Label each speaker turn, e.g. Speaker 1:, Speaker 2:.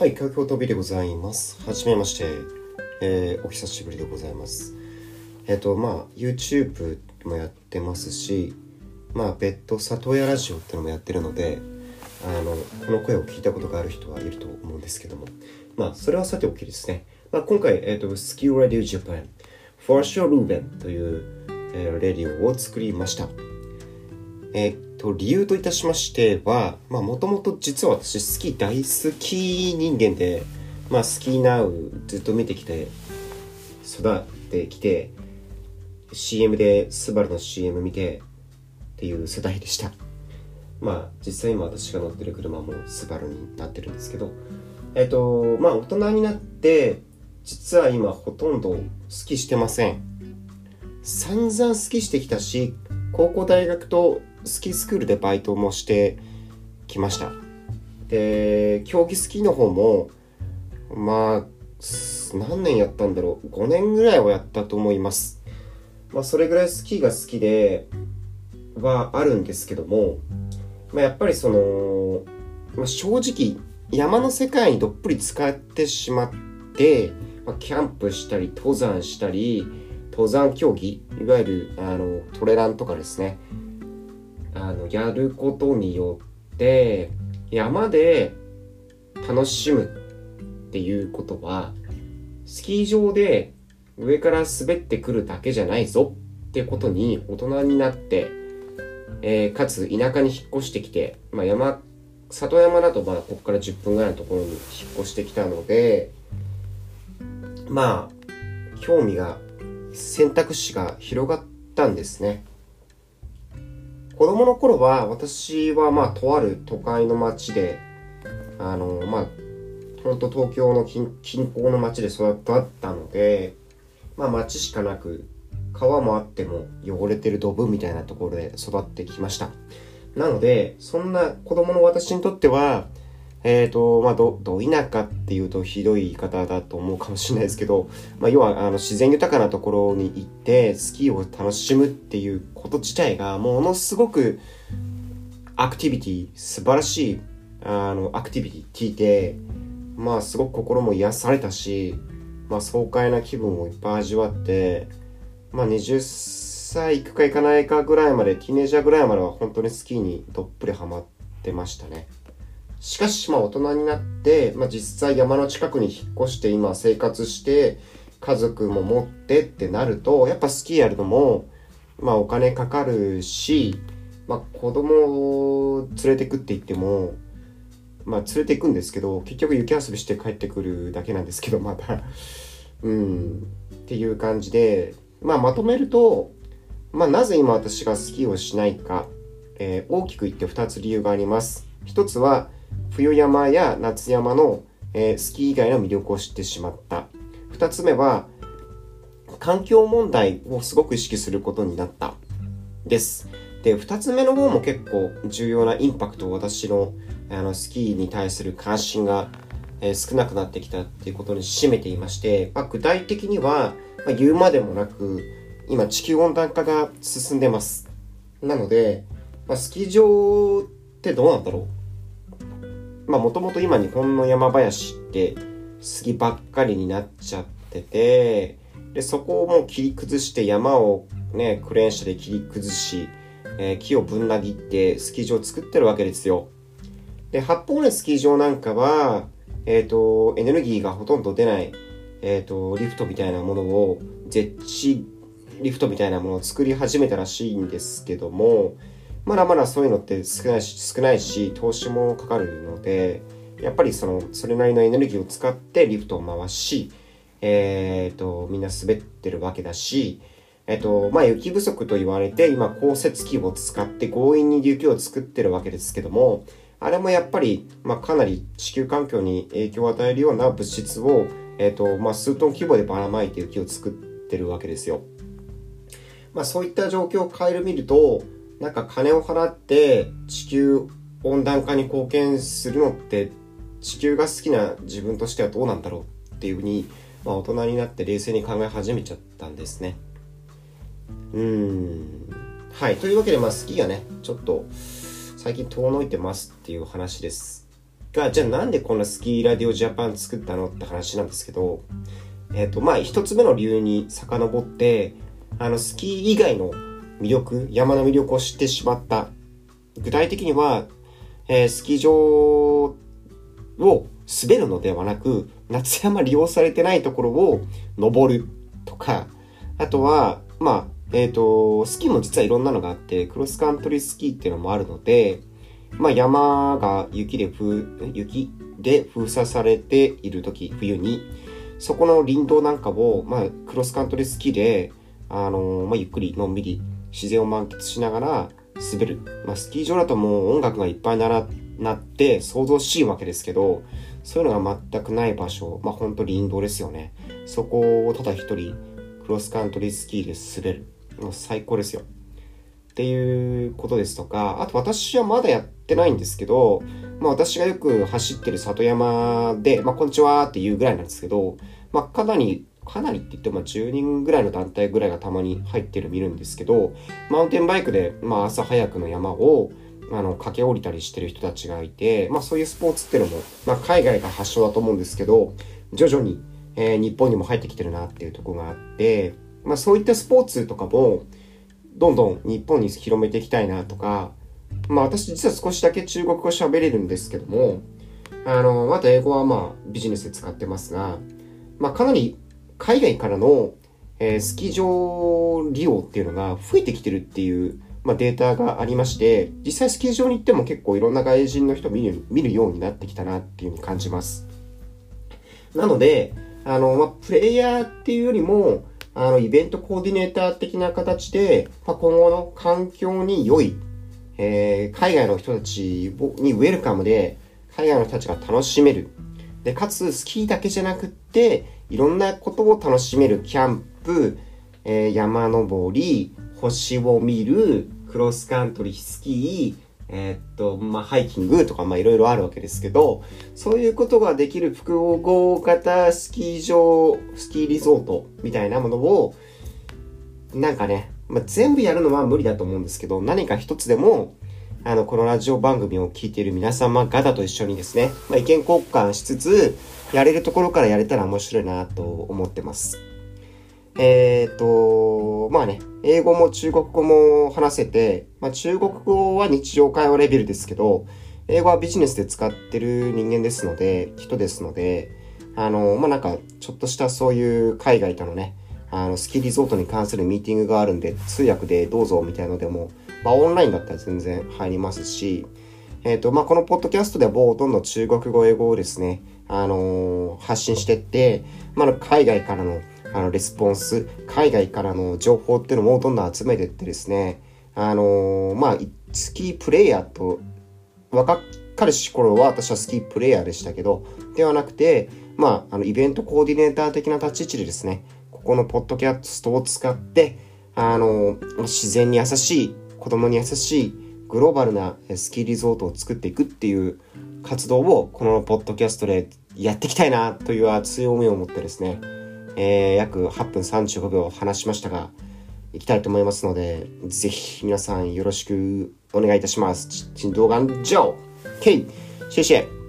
Speaker 1: はい、東京飛びでございます。はじめまして、えーお久しぶりでございます。えっ、と、まあ、YouTube もやってますし、まあ、別途里親ラジオってのもやってるので、あの、この声を聞いたことがある人はいると思うんですけども、まあ、それはさておきですね。まあ、今回、えっ、と、スキル Radio Japan For Sure Ruben という、えーレディオを作りました。えっと、理由といたしましては、まあ、もともと実は私、スキー大好き人間で、まあ、スキーナウずっと見てきて、育ってきて、CM で、スバルの CM 見て、っていう世代でした。まあ、実際今私が乗ってる車もスバルになってるんですけど、えっと、まあ、大人になって、実は今ほとんどスキーしてません。散々スキーしてきたし高校大学とスキースクールでバイトもしてきました。で競技スキーの方もまあ何年やったんだろう。5年ぐらいはやったと思います。まあそれぐらいスキーが好きではあるんですけども、まあ、やっぱりその、まあ、正直山の世界にどっぷり使ってしまって、まあ、キャンプしたり登山したり登山競技いわゆるあのトレランとかですね。あのやることによって山で楽しむっていうことはスキー場で上から滑ってくるだけじゃないぞってことに大人になって、えーかつ田舎に引っ越してきて、まあ、山里山だとまだここから10分ぐらいのところに引っ越してきたのでまあ興味が選択肢が広がったんですね。子供の頃は私はまあとある都会の町であのまあ本当東京の近近郊の町で育ったのでまあ町しかなく川もあっても汚れてるドブみたいなところで育ってきました。なのでそんな子供の私にとってはえーとまあ、どど田舎っていうとひどい言い方だと思うかもしれないですけど、まあ、要はあの自然豊かなところに行ってスキーを楽しむっていうこと自体がものすごくアクティビティ素晴らしいあのアクティビティでまあすごく心も癒されたし、まあ、爽快な気分をいっぱい味わって、まあ、20歳いくかいかないかぐらいまでティーネイジャーぐらいまでは本当にスキーにどっぷりハマってましたね。しかし、まあ大人になって、まあ実際山の近くに引っ越して今生活して、家族も持ってってなると、やっぱスキーやるのも、まあお金かかるし、まあ子供を連れてくって言っても、まあ連れて行くんですけど、結局雪遊びして帰ってくるだけなんですけど、まだ、うん、っていう感じで、まあまとめると、まあなぜ今私がスキーをしないか、えー大きく言って2つ理由があります。一つは、冬山や夏山の、えースキー以外の魅力を知ってしまった。二つ目は、環境問題をすごく意識することになった。です。で、二つ目の方も結構重要なインパクトを私のあのスキーに対する関心が、えー少なくなってきたっていうことに占めていまして、まあ、具体的には、まあ、言うまでもなく、今地球温暖化が進んでます。なので、まあ、スキー場ってどうなんだろう？まあもともと今日本の山林って杉ばっかりになっちゃってて、で、そこをもう切り崩して山をね、クレーン車で切り崩し、えー木をぶん殴ってスキー場を作ってるわけですよ。で、八方根スキー場なんかは、えっ、と、エネルギーがほとんど出ない、えっ、と、リフトみたいなものを、ゼッチリフトみたいなものを作り始めたらしいんですけども、まだまだそういうのって少ないし、少ないし、投資もかかるので、やっぱりその、それなりのエネルギーを使ってリフトを回し、えっ、と、みんな滑ってるわけだし、えっ、と、まあ、雪不足と言われて、今、降雪機を使って強引に雪を作ってるわけですけども、あれもやっぱり、まあ、かなり地球環境に影響を与えるような物質を、えっ、と、まあ、数トン規模でばらまいて雪を作ってるわけですよ。まあ、そういった状況を変える見ると、なんか金を払って地球温暖化に貢献するのって地球が好きな自分としてはどうなんだろうっていうふうに、まあ、大人になって冷静に考え始めちゃったんですね。うーん。はい。というわけで、まあ、スキーがね、ちょっと最近遠のいてますっていう話です。が、じゃあなんでこんなスキーラディオジャパン作ったのって話なんですけど、えっ、ー、と、まあ、一つ目の理由に遡って、あの、スキー以外の魅力、山の魅力を知ってしまった。具体的には、えー、スキー場を滑るのではなく、夏山利用されてないところを登るとか、あとは、まあ、えっ、ー、と、スキーも実はいろんなのがあって、クロスカントリースキーっていうのもあるので、まあ山が雪でふ、雪で封鎖されている時、冬に、そこの林道なんかを、まあ、クロスカントリースキーで、あのー、まあ、ゆっくりのんびり自然を満喫しながら滑る。まあ、スキー場だともう音楽がいっぱいならなって想像しいわけですけど、そういうのが全くない場所、まあ、ほんと林道ですよね。そこをただ一人、クロスカントリースキーで滑る。もう最高ですよ。っていうことですとか、あと私はまだやってないんですけど、まあ私がよく走ってる里山で、まあこんにちはっていうぐらいなんですけど、まあかなり、かなりって言っても10人ぐらいの団体ぐらいがたまに入ってる見るんですけど、マウンテンバイクで、まあ朝早くの山を、あの、駆け下りたりしてる人たちがいて、まあそういうスポーツっていうのも、まあ海外が発祥だと思うんですけど、徐々に、えー、日本にも入ってきてるなっていうとこがあって、まあそういったスポーツとかも、どんどん日本に広めていきたいなとか、まあ私実は少しだけ中国語喋れるんですけども、あの、あと英語はまあビジネスで使ってますが、まあかなり海外からの、えー、スキー場利用っていうのが増えてきてるっていう、まあ、データがありまして、実際スキー場に行っても結構いろんな外人の人見る見るようになってきたなっていうふうに感じます。なので、あの、まあ、プレイヤーっていうよりも、あの、イベントコーディネーター的な形で、まあ、今後の環境に良い、えー、海外の人たちにウェルカムで、海外の人たちが楽しめる。で、かつ、スキーだけじゃなくって、いろんなことを楽しめるキャンプ、えー、山登り、星を見る、クロスカントリースキー、えー、っと、まあ、ハイキングとか、ま、いろいろあるわけですけど、そういうことができる複合型スキー場、スキーリゾートみたいなものを、なんかね、まあ、全部やるのは無理だと思うんですけど、何か一つでも、あの、このラジオ番組を聞いている皆様方と一緒にですね、まあ、意見交換しつつ、やれるところからやれたら面白いなと思ってます。えっ、ー、と、まあね、英語も中国語も話せて、まあ中国語は日常会話レベルですけど、英語はビジネスで使ってる人間ですので、人ですので、あの、まあなんか、ちょっとしたそういう海外とのね、あの、スキーリゾートに関するミーティングがあるんで、通訳でどうぞみたいのでも、まあオンラインだったら全然入りますし、えっ、ー、と、まあこのポッドキャストではほとんどん中国語、英語をですね、あのー、発信していって、まあ海外からのあの、レスポンス、海外からの情報っていうのもどんどん集めていってですね、あのー、まあ、スキープレイヤーと、若かりし頃は私はスキープレイヤーでしたけど、ではなくて、まあ、あの、イベントコーディネーター的な立ち位置でですね、ここのポッドキャストを使って、あのー、自然に優しい、子供に優しい、グローバルなスキーリゾートを作っていくっていう活動をこのポッドキャストでやっていきたいなという熱い思いを持ってですね、えー、約8分35秒話しましたが、いきたいと思いますので、ぜひ皆さんよろしくお願いいたします。请多关照。K，谢谢。